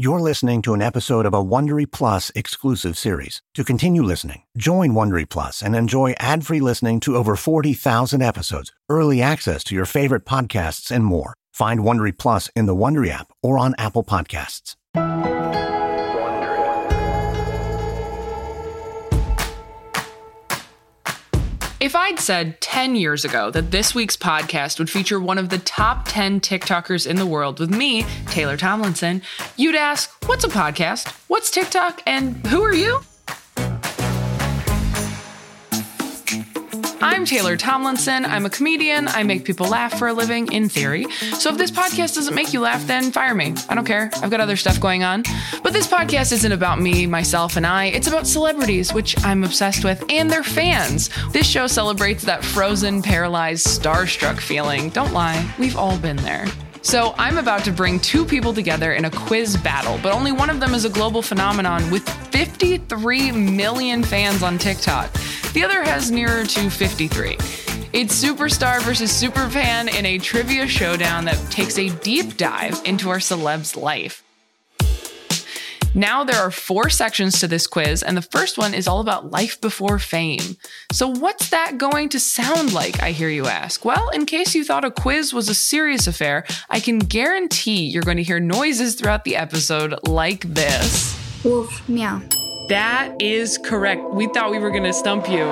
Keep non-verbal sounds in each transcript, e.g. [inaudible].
You're listening to an episode of a Wondery Plus exclusive series. To continue listening, join Wondery Plus and enjoy ad-free listening to over 40,000 episodes, early access to your favorite podcasts, and more. Find Wondery Plus in the Wondery app or on Apple Podcasts. If I'd said 10 years ago that this week's podcast would feature one of the top 10 TikTokers in the world with me, Taylor Tomlinson, you'd ask, What's a podcast? What's TikTok? And who are you? I'm Taylor Tomlinson. I'm a comedian. I make people laugh for a living, in theory. So if this podcast doesn't make you laugh, then fire me. I don't care. I've got other stuff going on. But this podcast isn't about me, myself, and I. It's about celebrities, which I'm obsessed with, and their fans. This show celebrates that frozen, paralyzed, starstruck feeling. Don't lie, we've all been there. So, I'm about to bring two people together in a quiz battle, but only one of them is a global phenomenon with 53 million fans on TikTok. The other has nearer to 53. It's Superstar versus Superfan in a trivia showdown that takes a deep dive into our celeb's life. Now there are four sections to this quiz, and the first one is all about life before fame. So, what's that going to sound like, I hear you ask? Well, in case you thought a quiz was a serious affair, I can guarantee you're going to hear noises throughout the episode like this. Wolf, meow. That is correct. We thought we were going to stump you.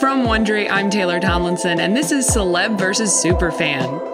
From Wondery, I'm Taylor Tomlinson, and this is Celeb versus Superfan.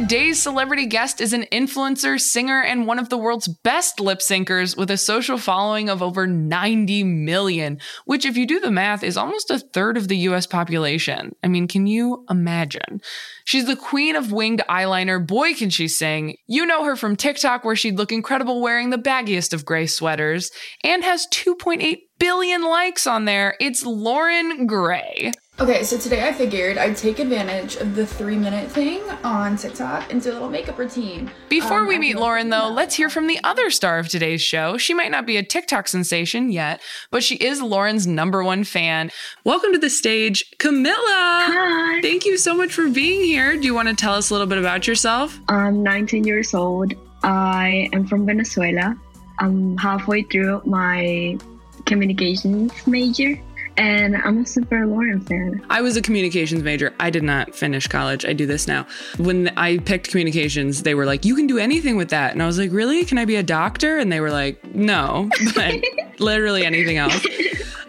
Today's celebrity guest is an influencer, singer, and one of the world's best lip syncers with a social following of over 90 million, which, if you do the math, is almost a third of the US population. I mean, can you imagine? She's the queen of winged eyeliner. Boy, can she sing. You know her from TikTok, where she'd look incredible wearing the baggiest of gray sweaters, and has 2.8 billion likes on there. It's Loren Gray. Okay, so today I figured I'd take advantage of the three minute thing on TikTok and do a little makeup routine. Before Um, we I meet Loren, though, no. let's hear from the other star of today's show. She might not be a TikTok sensation yet, but she is Loren's number one fan. Welcome to the stage, Camilla. Hi. Thank you so much for being here. Do you want to tell us a little bit about yourself? I'm 19 years old. I am from Venezuela. I'm halfway through my communications major, and I'm a super Loren fan. I was a communications major. I did not finish college. I do this now. When I picked communications, they were like, you can do anything with that. And I was like, really? Can I be a doctor? And they were like, no, [laughs] but literally anything else.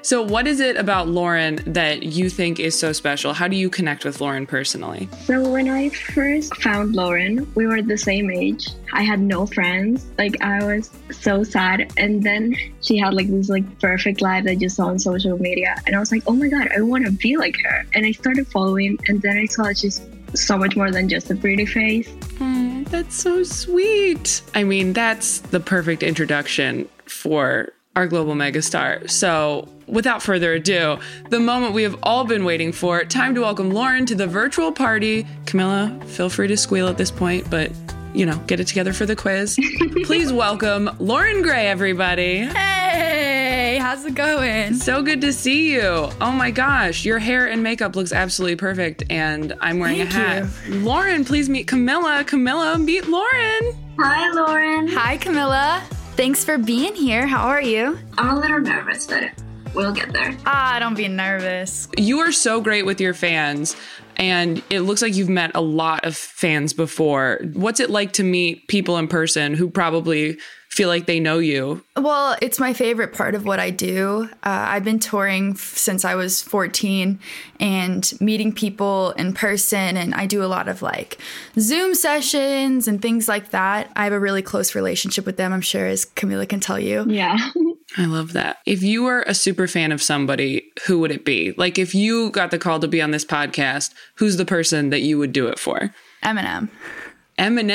So, what is it about Loren that you think is so special? How do you connect with Loren personally? So when I first found Loren, we were the same age. I had no friends. Like I was so sad. And then she had like this like perfect life that you saw on social media. And I was like, oh my God, I want to be like her. And I started following and then I saw that she's so much more than just a pretty face. That's so sweet. I mean, that's the perfect introduction for our global megastar. So, without further ado, the moment we have all been waiting for, time to welcome Loren to the virtual party. Camilla, feel free to squeal at this point, but you know, get it together for the quiz. [laughs] Please welcome Loren Gray, everybody. Hey, how's it going? So good to see you. Oh my gosh, your hair and makeup looks absolutely perfect, and I'm wearing Thank a hat. Loren, please meet Camilla. Camilla, meet Loren. Hi, Loren. Hi, Camilla. Thanks for being here. How are you? I'm a little nervous, but we'll get there. Ah, don't be nervous. You are so great with your fans, and it looks like you've met a lot of fans before. What's it like to meet people in person who probably feel like they know you? Well, it's my favorite part of what I do. Uh, I've been touring f- since I was 14 and meeting people in person, and I do a lot of like Zoom sessions and things like that. I have a really close relationship with them, I'm sure, as Camilla can tell you. Yeah. [laughs] I love that. If you were a super fan of somebody, who would it be? Like, if you got the call to be on this podcast, who's the person that you would do it for? Eminem. Eminem.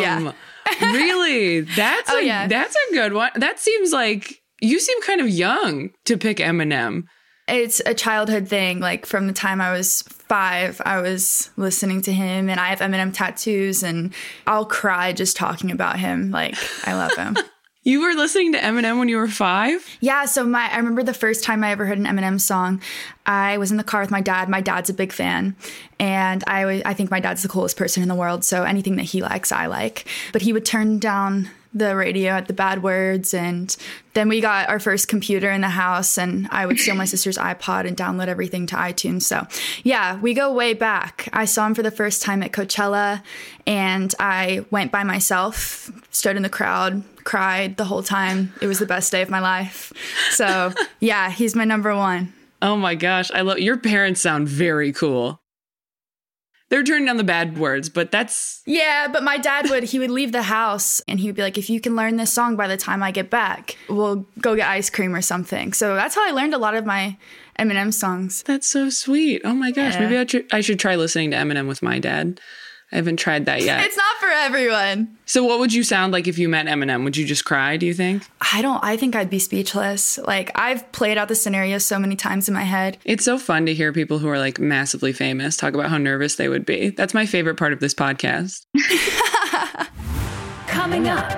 Yeah. [laughs] really? That's Oh, a, yeah. that's a good one. That seems like you seem kind of young to pick Eminem. It's a childhood thing. Like from the time I was five, I was listening to him, and I have Eminem tattoos, and I'll cry just talking about him. Like I love him. [laughs] You were listening to Eminem when you were five? yeah. So my, I remember the first time I ever heard an Eminem song. I was in the car with my dad. My dad's a big fan, and I I think my dad's the coolest person in the world. So anything that he likes, I like. But he would turn down the radio at the bad words and then we got our first computer in the house and I would steal my [clears throat] sister's iPod and download everything to iTunes. So, yeah, we go way back. I saw him for the first time at Coachella and I went by myself, stood in the crowd, cried the whole time. It was the best day of my life. So, yeah, he's my number 1. Oh my gosh, I love your parents sound very cool. They're turning down the bad words, but that's Yeah, but my dad would he would leave the house and he would be like, if you can learn this song by the time I get back, we'll go get ice cream or something. So that's how I learned a lot of my Eminem songs. that's so sweet. Oh my gosh, Yeah. maybe I, tr- I should try listening to Eminem with my dad. I haven't tried that yet. It's not for everyone. so, what would you sound like if you met Eminem? Would you just cry? Do you think? I don't I think I'd be speechless. Like I've played out the scenario so many times in my head. It's so fun to hear people who are like massively famous talk about how nervous they would be. That's my favorite part of this podcast. [laughs] Coming up.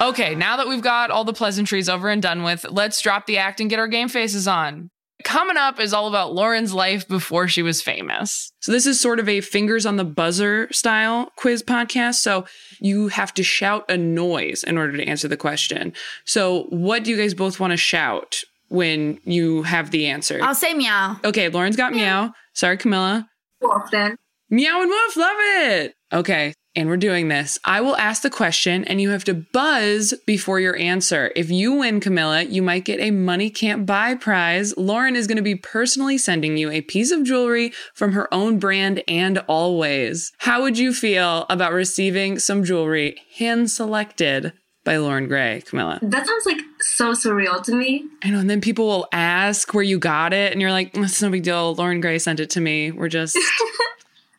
Okay, now that we've got all the pleasantries over and done with, let's drop the act and get our game faces on. Coming up is all about Loren's life before she was famous. So, this is sort of a fingers on the buzzer style quiz podcast. So, you have to shout a noise in order to answer the question. So, what do you guys both want to shout when you have the answer? I'll say meow. Okay, Loren's got meow. Sorry, Camilla. Wolf then. Meow and woof, love it. Okay, and we're doing this. I will ask the question and you have to buzz before your answer. If you win, Camilla, you might get a money can't buy prize. Loren is going to be personally sending you a piece of jewelry from her own brand and always. How would you feel about receiving some jewelry hand selected by Loren Gray, Camilla? That sounds like so surreal to me. I know, and then people will ask where you got it, and you're like, "Mm, it's no big deal. Loren Gray sent it to me. We're just [laughs]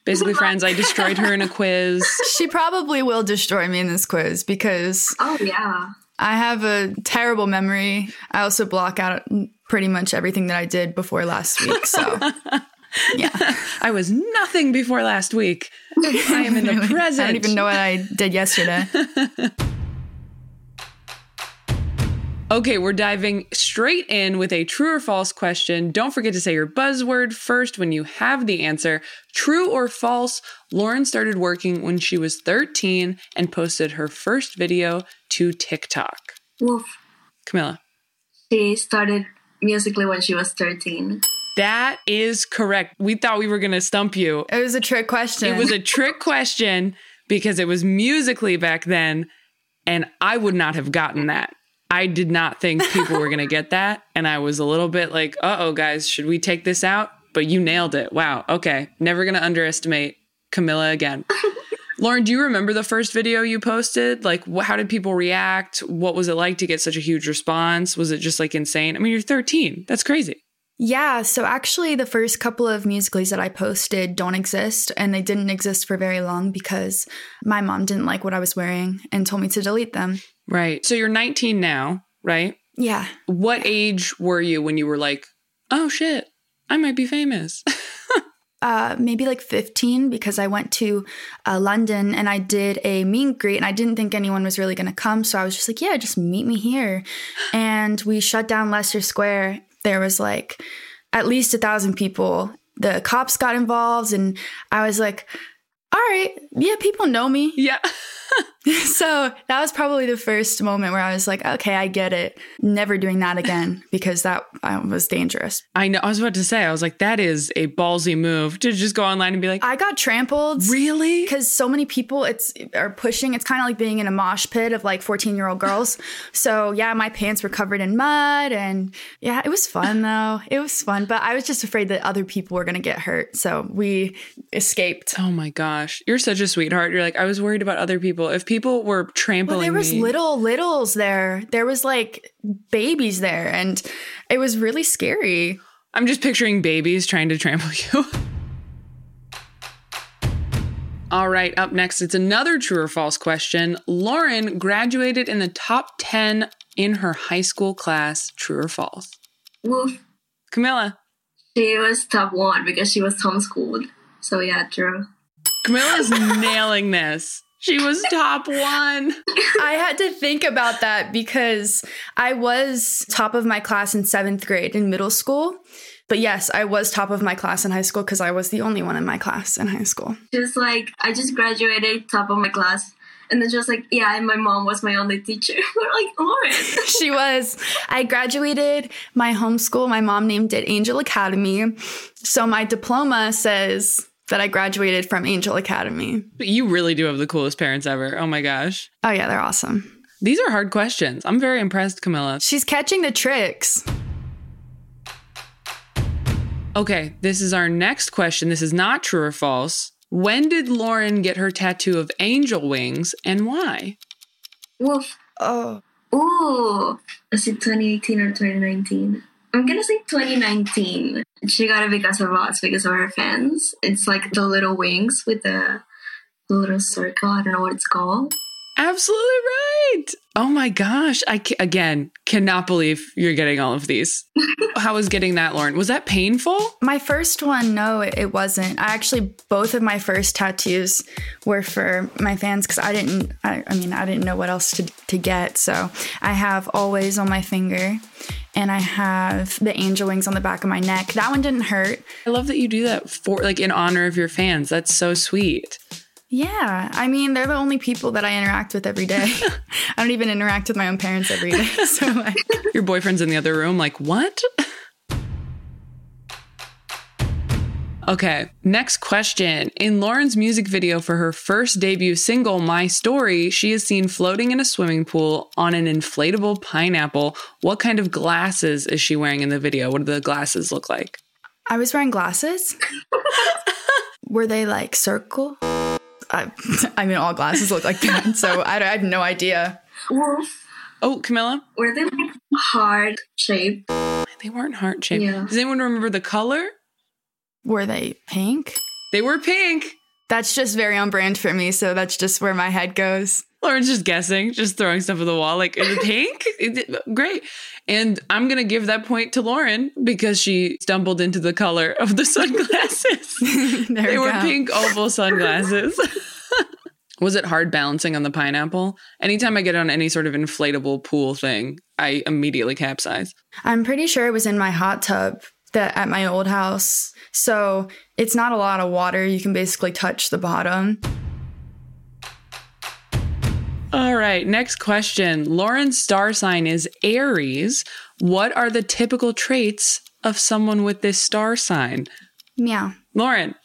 basically [laughs] friends. I destroyed her in a quiz. She probably will destroy me in this quiz because Oh yeah. I have a terrible memory. I also block out pretty much everything that I did before last week. So, [laughs] yeah. I was nothing before last week. I am in the present. [laughs] I don't even know what I did yesterday. Okay, we're diving straight in with a true or false question. Don't forget to say your buzzword first when you have the answer. True or false, Loren started working when she was 13 and posted her first video to TikTok. Wolf. Camilla. She started Musical.ly when she was 13. That is correct. We thought we were going to stump you. It was a trick question. It was a [laughs] trick question because it was Musical.ly back then, and I would not have gotten that. I did not think people were going to get that. And I was a little bit like, uh oh, guys, should we take this out? But you nailed it. Wow. Okay. Never going to underestimate Camilla again. [laughs] Loren, do you remember the first video you posted? Like, wh- how did people react? What was it like to get such a huge response? Was it just like insane? I mean, you're 13. That's crazy. Yeah, so actually, the first couple of musicals that I posted don't exist, and they didn't exist for very long because my mom didn't like what I was wearing and told me to delete them. Right. So you're 19 now, right? Yeah. What age were you when you were like, oh shit, I might be famous? [laughs] uh, maybe like 15 because I went to uh, London and I did a meet and greet and I didn't think anyone was really going to come. So I was just like, yeah, just meet me here. [gasps] And we shut down Leicester Square there was like at least a thousand people. The cops got involved, and I was like, all right, yeah, people know me. Yeah. [laughs] [laughs] so that was probably the first moment where I was like, okay, I get it. Never doing that again [laughs] because that uh, was dangerous. I know. I was about to say, I was like, that is a ballsy move to just go online and be like, I got trampled. Really? Because so many people it's are pushing. It's kind of like being in a mosh pit of like 14 year old girls. [laughs] so yeah, my pants were covered in mud and yeah, it was fun though. It was fun, but I was just afraid that other people were going to get hurt. So we escaped. Oh my gosh. You're such a sweetheart. You're like, I was worried about other people. If people were trampling well, there was me. little littles there. There was like babies there, and it was really scary. I'm just picturing babies trying to trample [laughs] you. All right, up next, it's another true or false question. Loren graduated in the top 10 in her high school class. True or false? Woof. Camilla. She was top one because she was homeschooled. So, yeah, true. Camilla's [laughs] nailing this. She was top one. [laughs] I had to think about that because I was top of my class in seventh grade in middle school. But yes, I was top of my class in high school because I was the only one in my class in high school. Just like, I just graduated top of my class. And then just like, yeah, and my mom was my only teacher. [laughs] We're like, Loren. [laughs] she was. I graduated my homeschool. My mom named it Angel Academy. So my diploma says that I graduated from Angel Academy. You really do have the coolest parents ever. Oh my gosh. Oh, yeah, they're awesome. These are hard questions. I'm very impressed, Camilla. She's catching the tricks. Okay, this is our next question. This is not true or false. When did Loren get her tattoo of angel wings and why? Woof. Oh. Ooh. Is it 2018 or 2019? I'm gonna say 2019. She got it because of us, because of her fans. It's like the little wings with the little circle. I don't know what it's called. Absolutely right. Oh my gosh. I ca- again cannot believe you're getting all of these. [laughs] How was getting that, Loren? Was that painful? My first one, no, it wasn't. I actually, both of my first tattoos were for my fans because I didn't, I, I mean, I didn't know what else to, to get. So I have always on my finger and I have the angel wings on the back of my neck. That one didn't hurt. I love that you do that for, like, in honor of your fans. That's so sweet. Yeah, I mean, they're the only people that I interact with every day. [laughs] I don't even interact with my own parents every day. [laughs] So, like, your boyfriend's in the other room, like, what? Okay, next question. In Loren's music video for her first debut single, My Story, she is seen floating in a swimming pool on an inflatable pineapple. What kind of glasses is she wearing in the video? What do the glasses look like? I was wearing glasses. [laughs] Were they like circle? I, [laughs] I mean, all glasses look like that, so I, I have no idea. Wolf. Oh, Camilla? Were they like heart shaped? They weren't heart shaped. Yeah. Does anyone remember the color? Were they pink? They were pink. That's just very on brand for me, so that's just where my head goes. Loren's just guessing, just throwing stuff at the wall. Like, is it pink? [laughs] Great. And I'm going to give that point to Loren because she stumbled into the color of the [laughs] sunglasses. [laughs] they were go. pink oval sunglasses. Was it hard balancing on the pineapple? Anytime I get on any sort of inflatable pool thing, I immediately capsize. I'm pretty sure it was in my hot tub that at my old house. So it's not a lot of water. You can basically touch the bottom. All right, next question. Loren's star sign is Aries. What are the typical traits of someone with this star sign? Meow. Loren.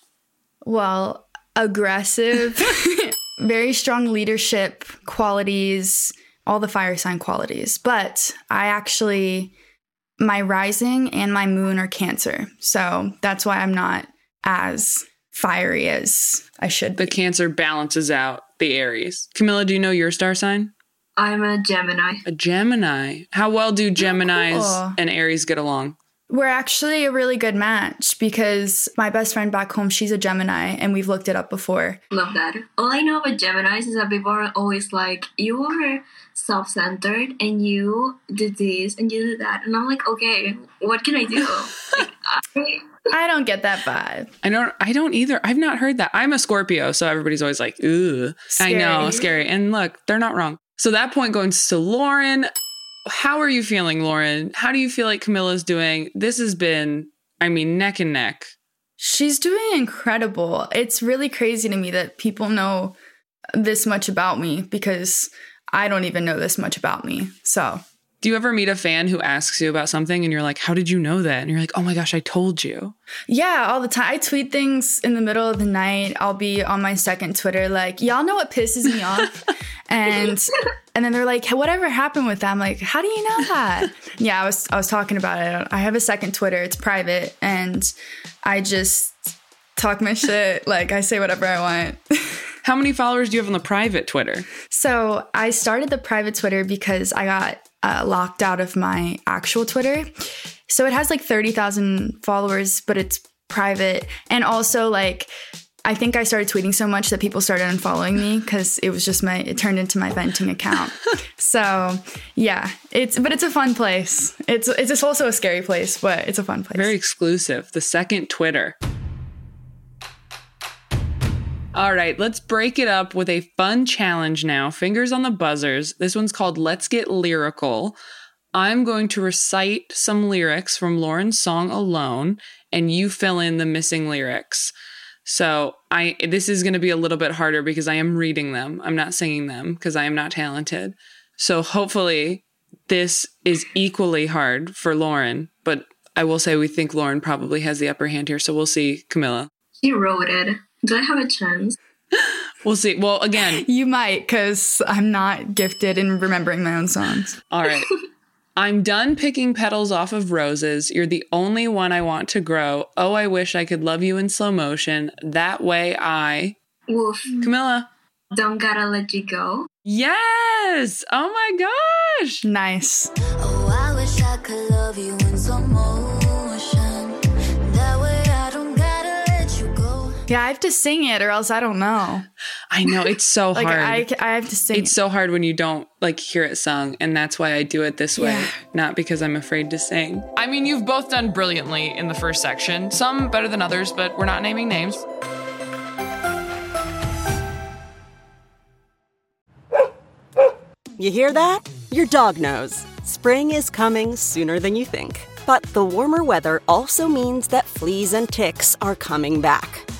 Well, aggressive, [laughs] very strong leadership qualities, all the fire sign qualities. But I actually, my rising and my moon are Cancer. So that's why I'm not as fiery as I should. The. Cancer balances out the Aries. Camilla, do you know your star sign? I'm a Gemini. A Gemini. How well do Geminis oh, cool. and Aries get along? We're actually a really good match because my best friend back home, she's a Gemini, and we've looked it up before. Love that. All I know about Geminis is that people are always like, you are self centered and you do this and you do that. And I'm like, okay, what can I do? [laughs] like, I, I don't get that vibe. I don't I don't either. I've not heard that. I'm a Scorpio, so everybody's always like, ooh. Scary. I know, scary. And look, they're not wrong. So that point goes to Loren. How are you feeling, Loren? How do you feel like Camilla's doing? This has been, I mean, neck and neck. She's doing incredible. It's really crazy to me that people know this much about me because I don't even know this much about me. So, do you ever meet a fan who asks you about something and you're like, How did you know that? And you're like, Oh my gosh, I told you. Yeah, all the time. I tweet things in the middle of the night. I'll be on my second Twitter, like, Y'all know what pisses me off? [laughs] and and then they're like, whatever happened with that? I'm like, how do you know that? [laughs] yeah, I was I was talking about it. I have a second Twitter. It's private, and I just talk my shit. Like I say whatever I want. [laughs] How many followers do you have on the private Twitter? So I started the private Twitter because I got uh, locked out of my actual Twitter. So it has like 30,000 followers, but it's private. And also, like, I think I started tweeting so much that people started unfollowing me because it was just my it turned into my venting account. [laughs] so yeah, it's but it's a fun place. It's it's also a scary place, but it's a fun place. Very exclusive. The second Twitter. All right, let's break it up with a fun challenge now. Fingers on the buzzers. This one's called Let's Get Lyrical. I'm going to recite some lyrics from Loren's song Alone, and you fill in the missing lyrics. So I this is going to be a little bit harder because I am reading them. I'm not singing them because I am not talented. So hopefully this is equally hard for Loren, but I will say we think Loren probably has the upper hand here. So we'll see, Camilla. He wrote it. Do I have a chance? We'll see. Well, again, [laughs] you might because I'm not gifted in remembering my own songs. All right. [laughs] I'm done picking petals off of roses. You're the only one I want to grow. Oh, I wish I could love you in slow motion. That way I. Woof. Camilla. Don't gotta let you go. Yes. Oh my gosh. Nice. Oh, I Yeah, I have to sing it or else I don't know. I know it's so [laughs] like, hard. I, I have to sing. It's it. so hard when you don't like hear it sung, and that's why I do it this way, yeah. not because I'm afraid to sing. I mean, you've both done brilliantly in the first section. Some better than others, but we're not naming names. You hear that? Your dog knows. Spring is coming sooner than you think. But the warmer weather also means that fleas and ticks are coming back.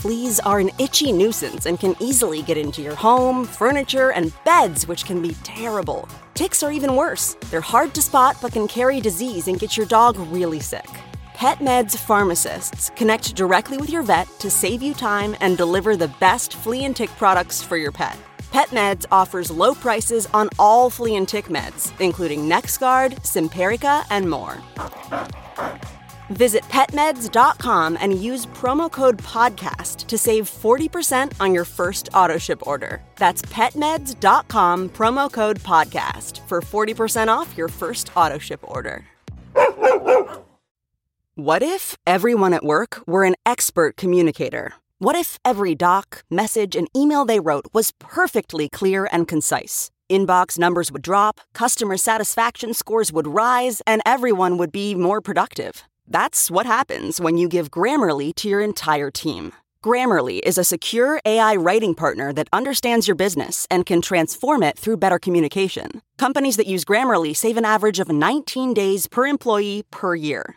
Fleas are an itchy nuisance and can easily get into your home, furniture, and beds, which can be terrible. Ticks are even worse. They're hard to spot but can carry disease and get your dog really sick. PetMeds pharmacists connect directly with your vet to save you time and deliver the best flea and tick products for your pet. PetMeds offers low prices on all flea and tick meds, including NexGard, Simparica, and more. Visit petmeds.com and use promo code PODCAST to save 40% on your first AutoShip order. That's petmeds.com, promo code PODCAST for 40% off your first AutoShip order. What if everyone at work were an expert communicator? What if every doc, message, and email they wrote was perfectly clear and concise? Inbox numbers would drop, customer satisfaction scores would rise, and everyone would be more productive. That's what happens when you give Grammarly to your entire team. Grammarly is a secure AI writing partner that understands your business and can transform it through better communication. Companies that use Grammarly save an average of 19 days per employee per year.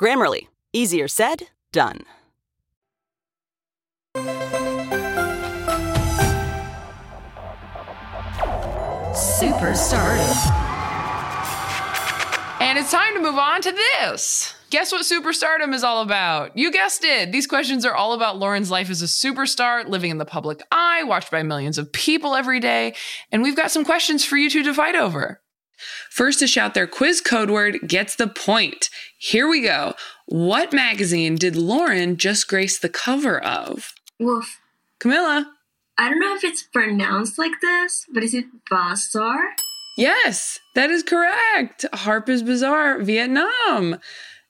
Grammarly, easier said, done. Super started. And it's time to move on to this. Guess what superstardom is all about? You guessed it. These questions are all about Loren's life as a superstar, living in the public eye, watched by millions of people every day. And we've got some questions for you two to fight over. First to shout their quiz code word gets the point. Here we go. What magazine did Loren just grace the cover of? Woof. Camilla. I don't know if it's pronounced like this, but is it Bazaar? Yes, that is correct. Harper's Bazaar, Vietnam.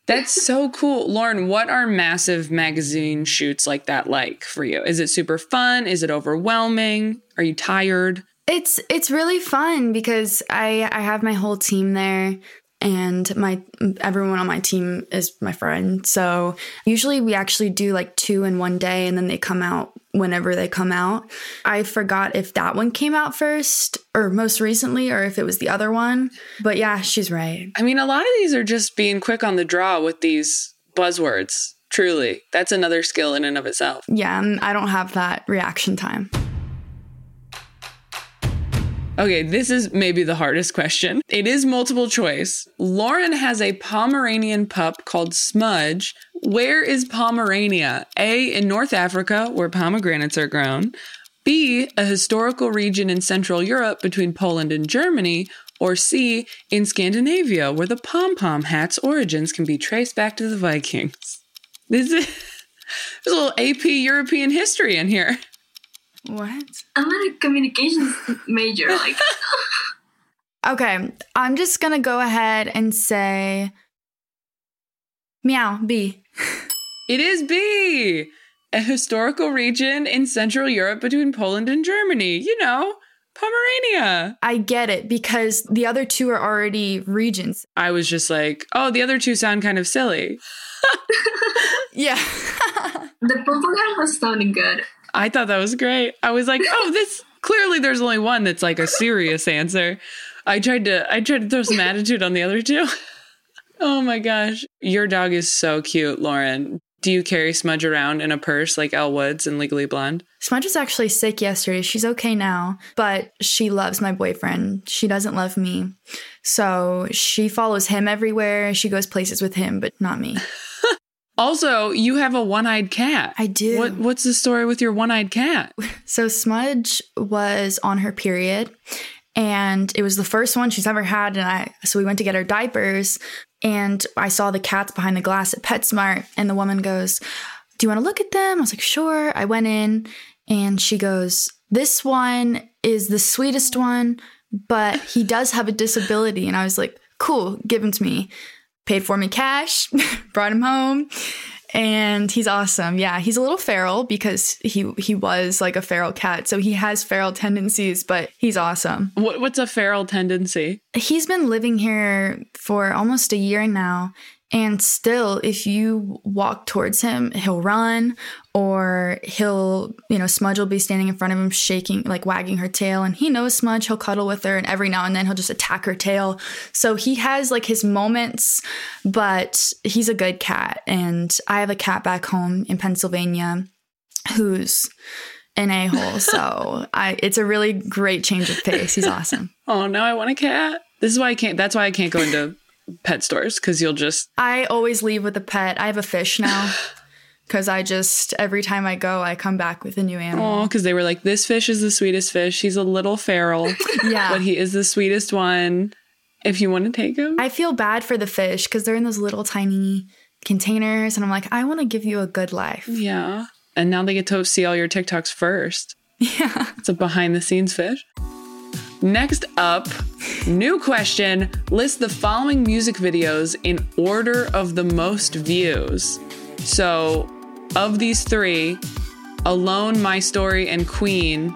That's [laughs] so cool. Loren, what are massive magazine shoots like that like for you? Is it super fun? Is it overwhelming? Are you tired? It's it's really fun because I I have my whole team there and my everyone on my team is my friend. So usually we actually do like two in one day and then they come out whenever they come out. I forgot if that one came out first or most recently or if it was the other one. But yeah, she's right. I mean, a lot of these are just being quick on the draw with these buzzwords. Truly. That's another skill in and of itself. Yeah, I don't have that reaction time. Okay, this is maybe the hardest question. It is multiple choice. Loren has a Pomeranian pup called Smudge. Where is Pomerania? A, in North Africa, where pomegranates are grown. B, a historical region in Central Europe between Poland and Germany. Or C, in Scandinavia, where the pom pom hat's origins can be traced back to the Vikings. This is, [laughs] there's a little AP European history in here. What? I'm not a communications major. Like, [laughs] okay, I'm just gonna go ahead and say, meow, B. it is B. A historical region in Central Europe between Poland and Germany. You know, Pomerania. I get it because the other two are already regions. I was just like, oh, the other two sound kind of silly. [laughs] yeah. the purple was sounding good. I thought that was great. I was like, oh, this clearly there's only one that's like a serious answer. I tried to I tried to throw some attitude on the other two. [laughs] oh my gosh. Your dog is so cute, Loren. Do you carry Smudge around in a purse like Elle Woods in Legally Blonde? Smudge was actually sick yesterday. She's okay now, but she loves my boyfriend. She doesn't love me. So she follows him everywhere. She goes places with him, but not me. [laughs] Also, you have a one-eyed cat. I do. What what's the story with your one-eyed cat? [laughs] So Smudge was on her period and it was the first one she's ever had and I so we went to get her diapers and I saw the cats behind the glass at PetSmart and the woman goes, "Do you want to look at them?" I was like, "Sure." I went in and she goes, "This one is the sweetest one, but he does have a disability." And I was like, "Cool, give him to me." Paid for me cash, [laughs] brought him home, and he's awesome. Yeah, he's a little feral because he he was like a feral cat, so he has feral tendencies, but he's awesome. What, what's a feral tendency? He's been living here for almost a year now, and still, if you walk towards him, he'll run or he'll, you know, Smudge will be standing in front of him, shaking, like wagging her tail. And he knows Smudge, he'll cuddle with her. And every now and then he'll just attack her tail. So he has like his moments, but he's a good cat. And I have a cat back home in Pennsylvania who's an a hole. [laughs] So I, it's a really great change of pace. He's awesome. [laughs] Oh, now I want a cat. This is why I can't, that's why I can't go into pet stores because you'll just. I always leave with a pet. I have a fish now. [sighs] Because I just, every time I go, I come back with a new animal. Oh, because they were like, this fish is the sweetest fish. He's a little feral. [laughs] yeah. But he is the sweetest one. If you want to take him. I feel bad for the fish because they're in those little tiny containers. And I'm like, I want to give you a good life. Yeah. And now they get to see all your TikToks first. [laughs] Yeah. It's a behind the scenes fish. Next up, new question list the following music videos in order of the most views. So, of these three, Alone, My Story, and Queen,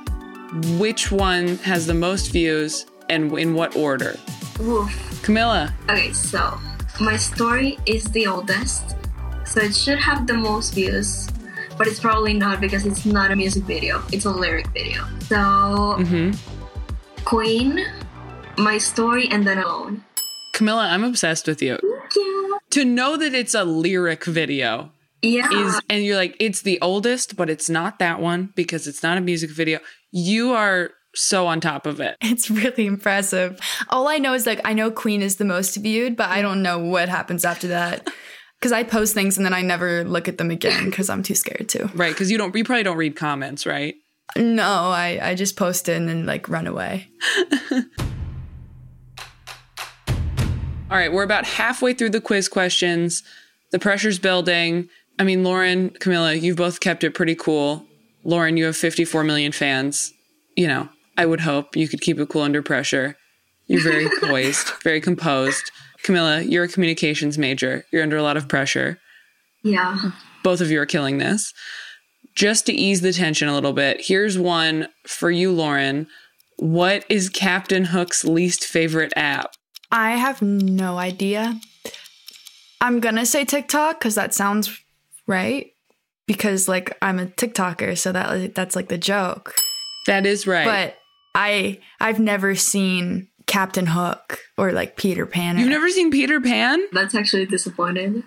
which one has the most views and in what order? Woof. Camilla. Okay, so My Story is the oldest, so it should have the most views, but it's probably not because it's not a music video, it's a lyric video. So. Mm-hmm Queen, My Story, and then Alone. Camilla, I'm obsessed with you. Yeah. To know that it's a lyric video yeah. is and you're like, it's the oldest, but it's not that one because it's not a music video. You are so on top of it. [laughs] It's really impressive. All I know is like I know Queen is the most viewed, but I don't know what happens after that. [laughs] Because I post things and then I never look at them again because I'm too scared to. Right, because you don't you probably don't read comments, right? No, I, I just post it and then like run away. [laughs] All right, we're about halfway through the quiz questions. The pressure's building. I mean, Loren, Camilla, you've both kept it pretty cool. Loren, you have 54 million fans. You know, I would hope you could keep it cool under pressure. You're very [laughs] poised, very composed. Camilla, you're a communications major. You're under a lot of pressure. Yeah. Both of you are killing this. Just to ease the tension a little bit, here's one for you, Loren. What is Captain Hook's least favorite app? I have no idea. I'm gonna say TikTok because that sounds right. Because like I'm a TikToker, so that that's like the joke. That is right. But I I've never seen Captain Hook or like Peter Pan. You've never seen Peter Pan? That's actually disappointing.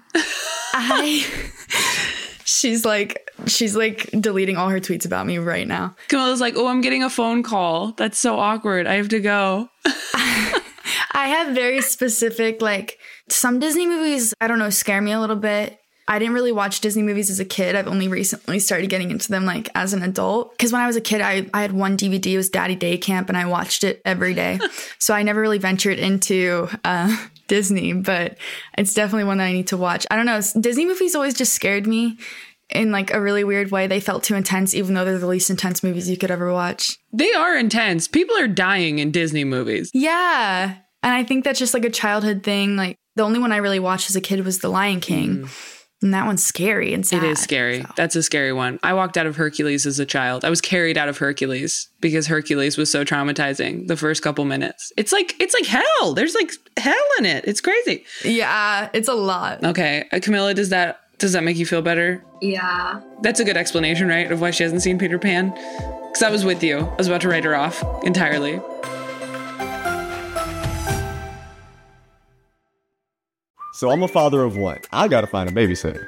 I [laughs] she's like she's like deleting all her tweets about me right now. Camilla's like, oh, I'm getting a phone call. That's so awkward. I have to go. [laughs] I have very specific like some Disney movies, I don't know, scare me a little bit. I didn't really watch Disney movies as a kid. I've only recently started getting into them like as an adult. Because when I was a kid, I, I had one DVD, it was Daddy Day Camp, and I watched it every day. [laughs] so I never really ventured into uh, Disney, but it's definitely one that I need to watch. I don't know. Disney movies always just scared me in like a really weird way. They felt too intense, even though they're the least intense movies you could ever watch. They are intense. People are dying in Disney movies. Yeah. And I think that's just like a childhood thing. Like the only one I really watched as a kid was The Lion King. Mm. And that one's scary and sad. It is scary. So. That's a scary one. I walked out of Hercules as a child. I was carried out of Hercules because Hercules was so traumatizing the first couple minutes. It's like it's like hell. There's like hell in it. It's crazy. Yeah, it's a lot. Okay. Uh, Camilla, does that does that make you feel better? Yeah. That's a good explanation, right? Of why she hasn't seen Peter Pan? Cuz I was with you. I was about to write her off entirely. So I'm a father of one. I gotta find a babysitter.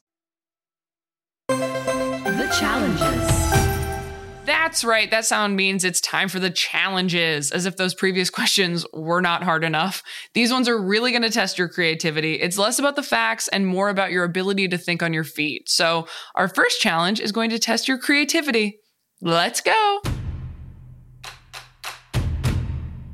That's right. That sound means it's time for the challenges, as if those previous [laughs] questions were not hard enough. These ones are really going to test your creativity. It's less about the facts and more about your ability to think on your feet. So, our first challenge is going to test your creativity. Let's go.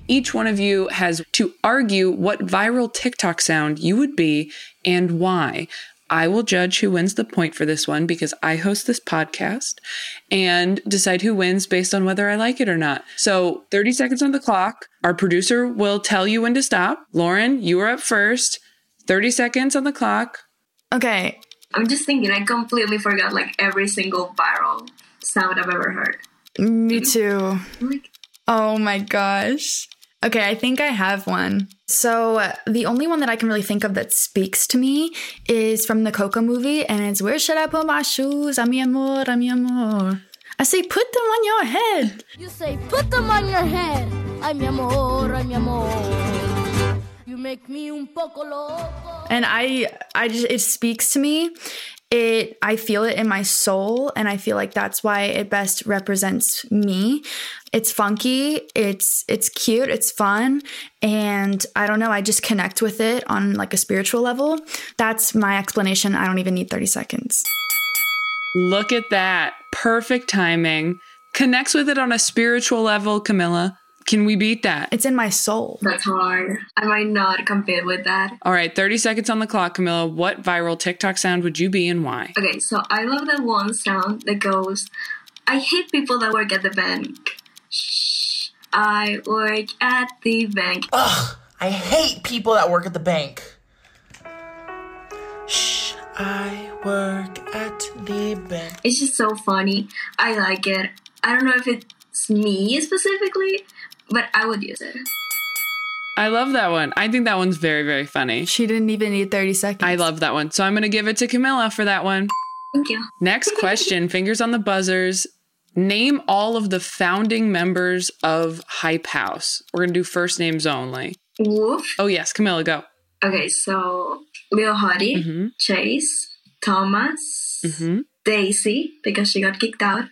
Each one of you has to argue what viral TikTok sound you would be and why. I will judge who wins the point for this one because I host this podcast and decide who wins based on whether I like it or not. So 30 seconds on the clock. Our producer will tell you when to stop. Loren, you are up first. 30 seconds on the clock. Okay. I'm just thinking, I completely forgot like every single viral sound I've ever heard. Me too. Oh my gosh. Okay, I think I have one. So, uh, the only one that I can really think of that speaks to me is from the Coco movie, and it's Where should I put my shoes? A mi amor, a mi amor. I say, put them on your head. You say, put them on your head. Ay, mi amor, mi amor. You make me un poco loco. And I, I just, it speaks to me it i feel it in my soul and i feel like that's why it best represents me. It's funky it's it's cute it's fun and i don't know i just connect with it on like a spiritual level. That's my explanation. I don't even need 30 seconds. Look at that. Perfect timing. Connects with it on a spiritual level camilla can we beat that? It's in my soul. That's hard. I might not compete with that. All right, 30 seconds on the clock, Camilla. What viral TikTok sound would you be and why? Okay, so I love the one sound that goes, I hate people that work at the bank. Shh, I work at the bank. Ugh, I hate people that work at the bank. Shh, I work at the bank. It's just so funny. I like it. I don't know if it's me specifically, but I would use it. I love that one. I think that one's very, very funny. She didn't even need 30 seconds. I love that one. So I'm going to give it to Camilla for that one. Thank you. Next [laughs] question, fingers on the buzzers. Name all of the founding members of Hype House. We're going to do first names only. Woof. Oh, yes, Camilla, go. Okay, so Lil Huddy, Mhm. Chase, Thomas, hmm Daisy, because she got kicked out,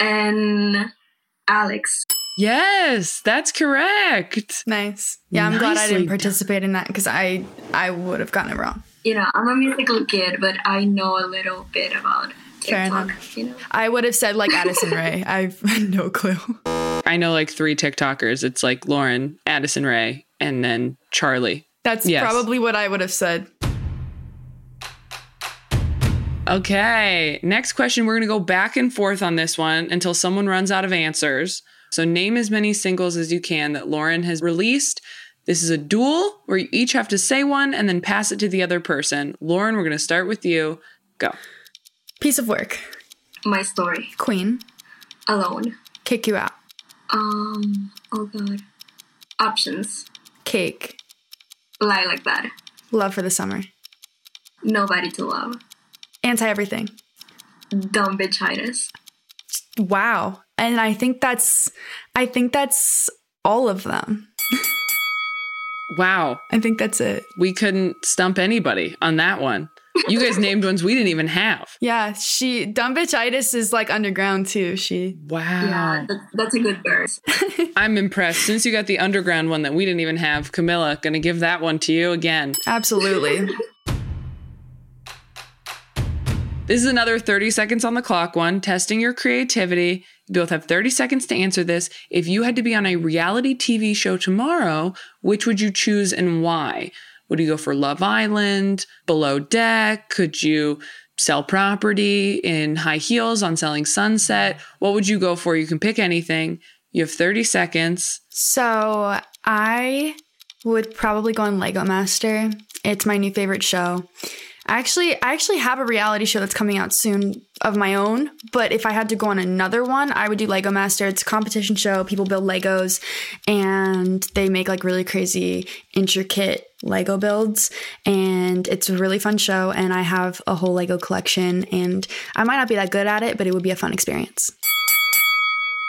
and Alex. Yes, that's correct. Nice. Yeah, I'm glad I didn't participate in that because I I would have gotten it wrong. You know, I'm a musical kid, but I know a little bit about Fair TikTok. enough. You know, I would have said like Addison Rae. [laughs] I've [laughs] no clue. I know like three TikTokers. It's like Loren, Addison Rae, and then Charli. That's Yes. probably what I would have said. Okay, next question. We're going to go back and forth on this one until someone runs out of answers. So, name as many singles as you can that Loren has released. This is a duel where you each have to say one and then pass it to the other person. Loren, we're going to start with you. Go. Piece of work. my story. Queen. Alone. Kick you out. Um. Oh God. Options. Cake. Lie like that. Love for the summer. Nobody to love. Anti everything. Dumb bitch bitchitis. Wow. And I think that's I think that's all of them. Wow, I think that's it. we couldn't stump anybody on that one. You guys named ones we didn't even have. Yeah, she dumb bitchitis is like underground too. She Wow. Yeah, that, that's a good verse. [laughs] I'm impressed. Since you got the underground one that we didn't even have, Camilla, gonna give that one to you again. absolutely. This is another 30 seconds on the clock one, testing your creativity. You both have 30 seconds to answer this. If you had to be on a reality TV show tomorrow, which would you choose and why? Would you go for Love Island, Below Deck? Could you sell property in high heels on Selling Sunset? What would you go for? You can pick anything. You have 30 seconds. So I would probably go on Lego Master. It's my new favorite show. Actually, I actually have a reality show that's coming out soon of my own, but if I had to go on another one, I would do Lego Master. It's a competition show. People build Legos and they make like really crazy, intricate Lego builds. And it's a really fun show. And I have a whole Lego collection. And I might not be that good at it, but it would be a fun experience.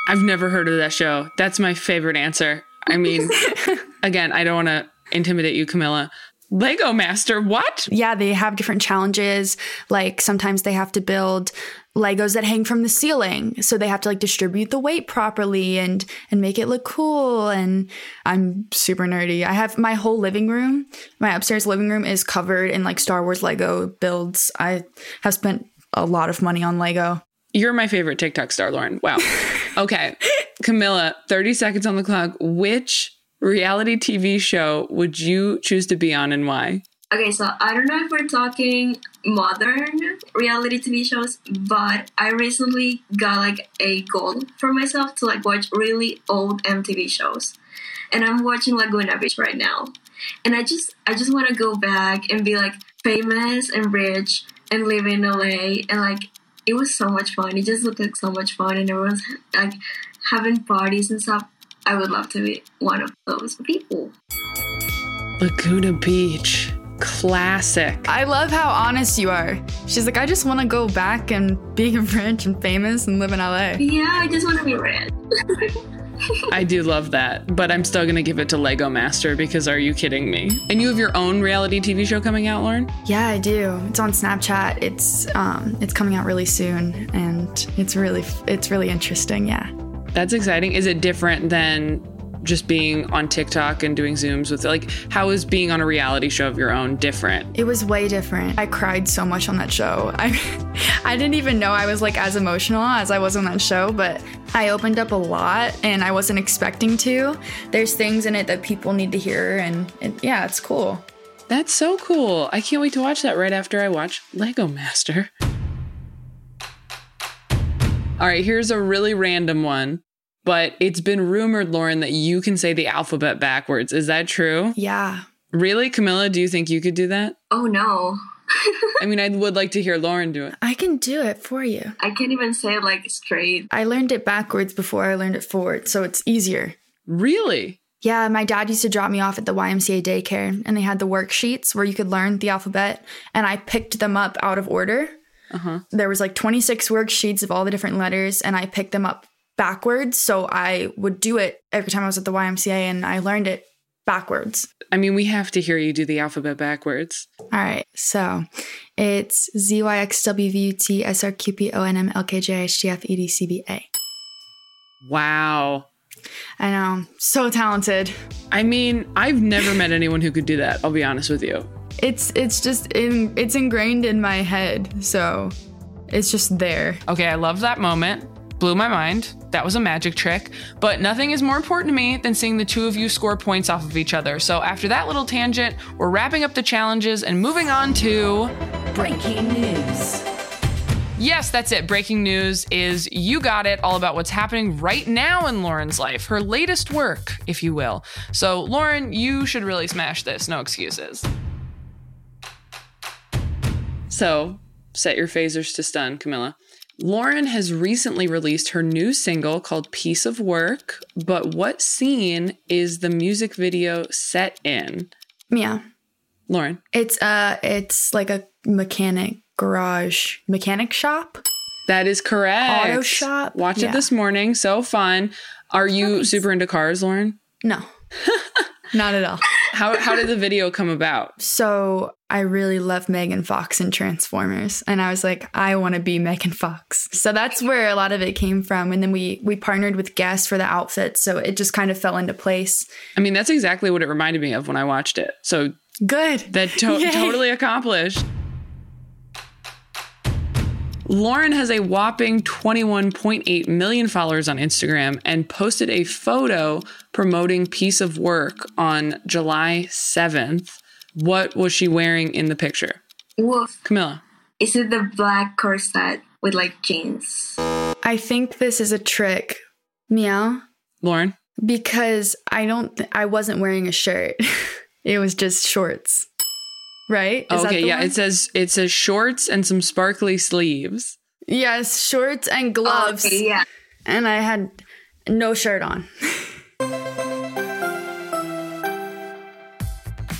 I've never heard of that show. That's my favorite answer. I mean, [laughs] again, I don't want to intimidate you, Camilla. Lego Master, what? yeah, they have different challenges. Like sometimes they have to build Legos that hang from the ceiling. So they have to like distribute the weight properly and and make it look cool. And I'm super nerdy. I have my whole living room, my upstairs living room is covered in like Star Wars Lego builds. I have spent a lot of money on Lego. You're my favorite TikTok star, Loren. Wow. Okay. [laughs] Camilla, 30 seconds on the clock. Which reality TV show would you choose to be on and why? Okay, so I don't know if we're talking modern reality TV shows, but I recently got like a goal for myself to like watch really old MTV shows. And I'm watching Laguna Beach right now. And I just I just want to go back and be like famous and rich and live in LA and like it was so much fun. It just looked like so much fun and everyone's like having parties and stuff. I would love to be one of those people. Laguna Beach. Classic. I love how honest you are. She's like, I just want to go back and be [laughs] rich and famous and live in LA. Yeah, I just want to be rich. [laughs] I do love that, but I'm still going to give it to Lego Master because are you kidding me? And you have your own reality TV show coming out, Loren? Yeah, I do. It's on Snapchat. It's um it's coming out really soon and it's really it's really interesting. Yeah. That's exciting. Is it different than just being on TikTok and doing Zooms with like how is being on a reality show of your own different? It was way different. I cried so much on that show. [laughs] I I didn't even know I was like as emotional as I was on that show, but I opened up a lot and I wasn't expecting to. There's things in it that people need to hear and it, yeah, it's cool. That's so cool. I can't wait to watch that right after I watch Lego Master. All right, here's a really random one, but it's been rumored, Loren, that you can say the alphabet backwards. Is that true? Yeah. Really, Camilla? Do you think you could do that? Oh no. [laughs] I mean, I would like to hear Loren do it. I can do it for you. I can't even say it like straight. I learned it backwards before I learned it forward, so it's easier. Really? Yeah, my dad used to drop me off at the YMCA daycare, and they had the worksheets where you could learn the alphabet, and I picked them up out of order. Uh-huh. There was like 26 worksheets of all the different letters, and I picked them up backwards. So I would do it every time I was at the YMCA, and I learned it backwards. I mean, we have to hear you do the alphabet backwards. All right, so it's Z Y X W V U T S R Q P O N M L K J H T F E D C B A. Wow. I know, so talented. I mean, I've never met anyone who could do that. I'll be honest with you. It's it's just in it's ingrained in my head, so it's just there. Okay, I love that moment. Blew my mind. That was a magic trick. But nothing is more important to me than seeing the two of you score points off of each other. So after that little tangent, we're wrapping up the challenges and moving on to Breaking news. Yes, that's it. Breaking news is You Got It, all about what's happening right now in Loren's life, her latest work, if you will. So, Loren, you should really smash this. No excuses. So, set your phasers to stun, Camilla. Loren has recently released her new single called Piece of Work, but what scene is the music video set in? Yeah. Loren. It's uh it's like a mechanic garage mechanic shop. That is correct. Auto shop. Watched Yeah. it this morning. So fun. Are you super into cars, Loren? No. [laughs] Not at all. How how did the video come about? [laughs] So I really love Megan Fox in Transformers, and I was like, I want to be Megan Fox. So that's where a lot of it came from. And then we we partnered with Guess for the outfit, so it just kind of fell into place. I mean, that's exactly what it reminded me of when I watched it. So Good. that to- [laughs] totally accomplished. Loren has a whopping 21.8 million followers on Instagram and posted a photo promoting Piece of Work on July 7th. What was she wearing in the picture? Woof. Camilla. Is it the black corset with like jeans? I think this is a trick, meow, Loren. because I don't. Th- I wasn't wearing a shirt. [laughs] it was just shorts. Right? Is that okay, the yeah, one? it says it says shorts and some sparkly sleeves. yes, shorts and oh, gloves, Okay, yeah. and I had no shirt on.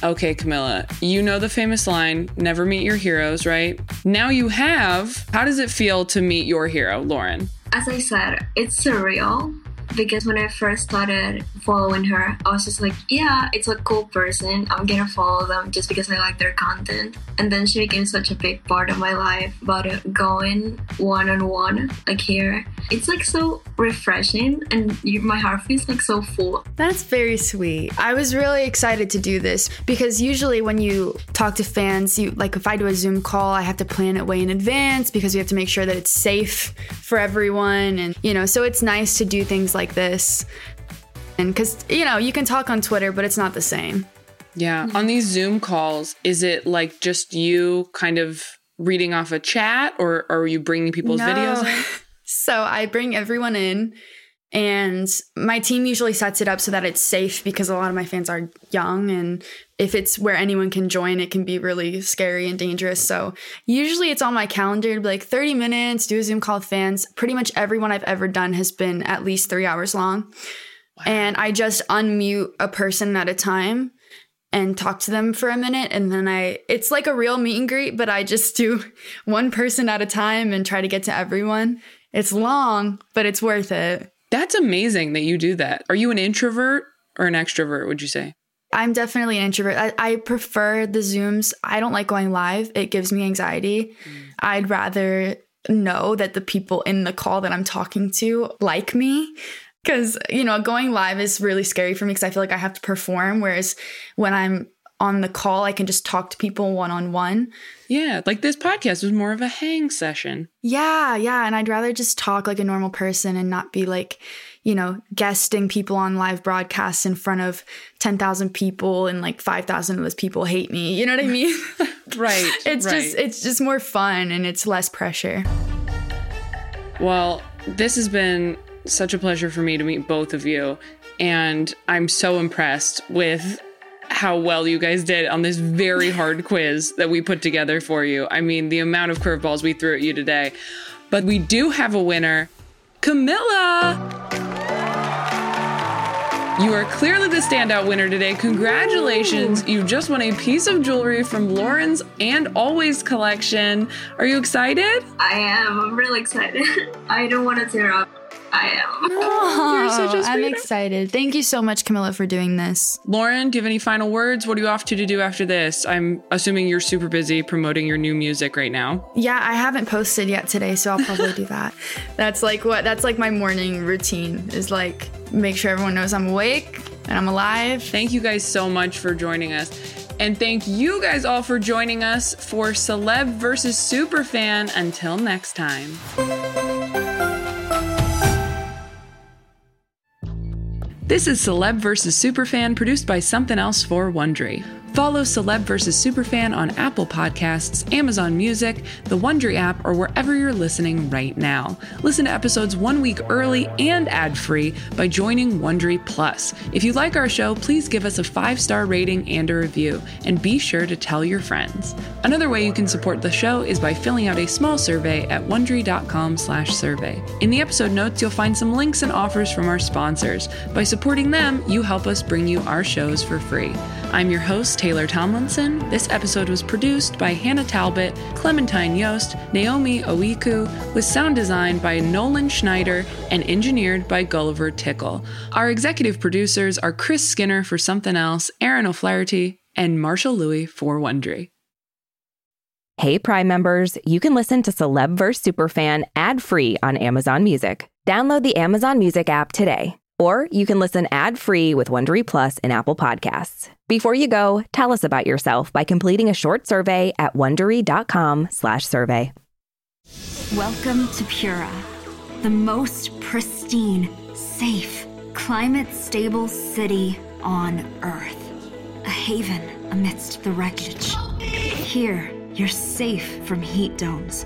Okay, Camilla, you know the famous line, never meet your heroes, right? Now you have. How does it feel to meet your hero, Loren? As I said, it's surreal because when I first started following her, I was just like, yeah, it's a cool person. I'm gonna follow them just because I like their content. And then she became such a big part of my life. Uh, going one on one, like here, it's like so refreshing, and you, my heart feels like so full. That's very sweet. I was really excited to do this because usually when you talk to fans, you like if I do a Zoom call, I have to plan it way in advance because we have to make sure that it's safe for everyone and you know, so it's nice to do things like this. And cuz you know, you can talk on Twitter, but it's not the same. Yeah. On mm-hmm. these Zoom calls, is it like just you kind of reading off a chat or, or are you bringing people's No. videos in? [laughs] So I bring everyone in, and my team usually sets it up so that it's safe because a lot of my fans are young. And if it's where anyone can join, it can be really scary and dangerous. So usually it's on my calendar to be like 30 minutes, do a Zoom call with fans. Pretty much everyone I've ever done has been at least three hours long. And I just unmute a person at a time and talk to them for a minute and then I it's like a real meet and greet but I just do [laughs] one person at a time and try to get to everyone. It's long, but it's worth it. That's amazing that you do that. Are you an introvert or an extrovert, would you say? I'm definitely an introvert. I, I prefer the Zooms. I don't like going live. It gives me anxiety. Mm. I'd rather know that the people in the call that I'm talking to like me. Because, you know, going live is really scary for me because I feel like I have to perform. Whereas when I'm on the call, I can just talk to people one on one. Yeah, like this podcast was more of a hang session. Yeah, yeah. And I'd rather just talk like a normal person and not be like, you know, guesting people on live broadcasts in front of 10,000 people and like 5,000 of those people hate me. You know what I mean? [laughs] Right. [laughs] it's right. just it's just more fun and it's less pressure. Well, this has been such a pleasure for me to meet both of you. And I'm so impressed with how well you guys did on this very hard [laughs] quiz that we put together for you. I mean, the amount of curveballs we threw at you today. But we do have a winner Camilla. You are clearly the standout winner today. Congratulations. You just won a piece of jewelry from Loren's and Always collection. Are you excited? I am. I'm really excited. [laughs] I don't want to tear up. I am. [laughs] Oh, You're such a I'm excited. Thank you so much, Camilla, for doing this. Loren, do you have any final words? What are you off to to do after this? I'm assuming you're super busy promoting your new music right now. Yeah, I haven't posted yet today, so I'll probably do that. [laughs] That's like what that's like my morning routine is like make sure everyone knows I'm awake and I'm alive. Thank you guys so much for joining us. And thank you guys all for joining us for Celeb versus Superfan. Until next time. This is Celeb vs. Superfan, produced by Something Else for Wondery. Follow Celeb vs. Superfan on Apple Podcasts, Amazon Music, the Wondery app, or wherever you're listening right now. Listen to episodes one week early and ad-free by joining Wondery Plus. If you like our show, please give us a five-star rating and a review, and be sure to tell your friends. Another way you can support the show is by filling out a small survey at wondery.com/survey. In the episode notes, you'll find some links and offers from our sponsors. By supporting them, you help us bring you our shows for free. I'm your host, Taylor Tomlinson. This episode was produced by Hannah Talbot, Clementine Yost, Naomi Owiku, with sound design by Nolan Schneider and engineered by Gulliver Tickle. Our executive producers are Chris Skinner for Something Else, Aaron O'Flaherty, and Marshall Lewy for Wondery. Hey, Prime members, you can listen to Celeb vs. Superfan ad free on Amazon Music. Download the Amazon Music app today. Or you can listen ad free with Wondery Plus in Apple Podcasts. Before you go, tell us about yourself by completing a short survey at wondery.com/slash survey. Welcome to Pura, the most pristine, safe, climate stable city on Earth. A haven amidst the wreckage. Here, you're safe from heat domes,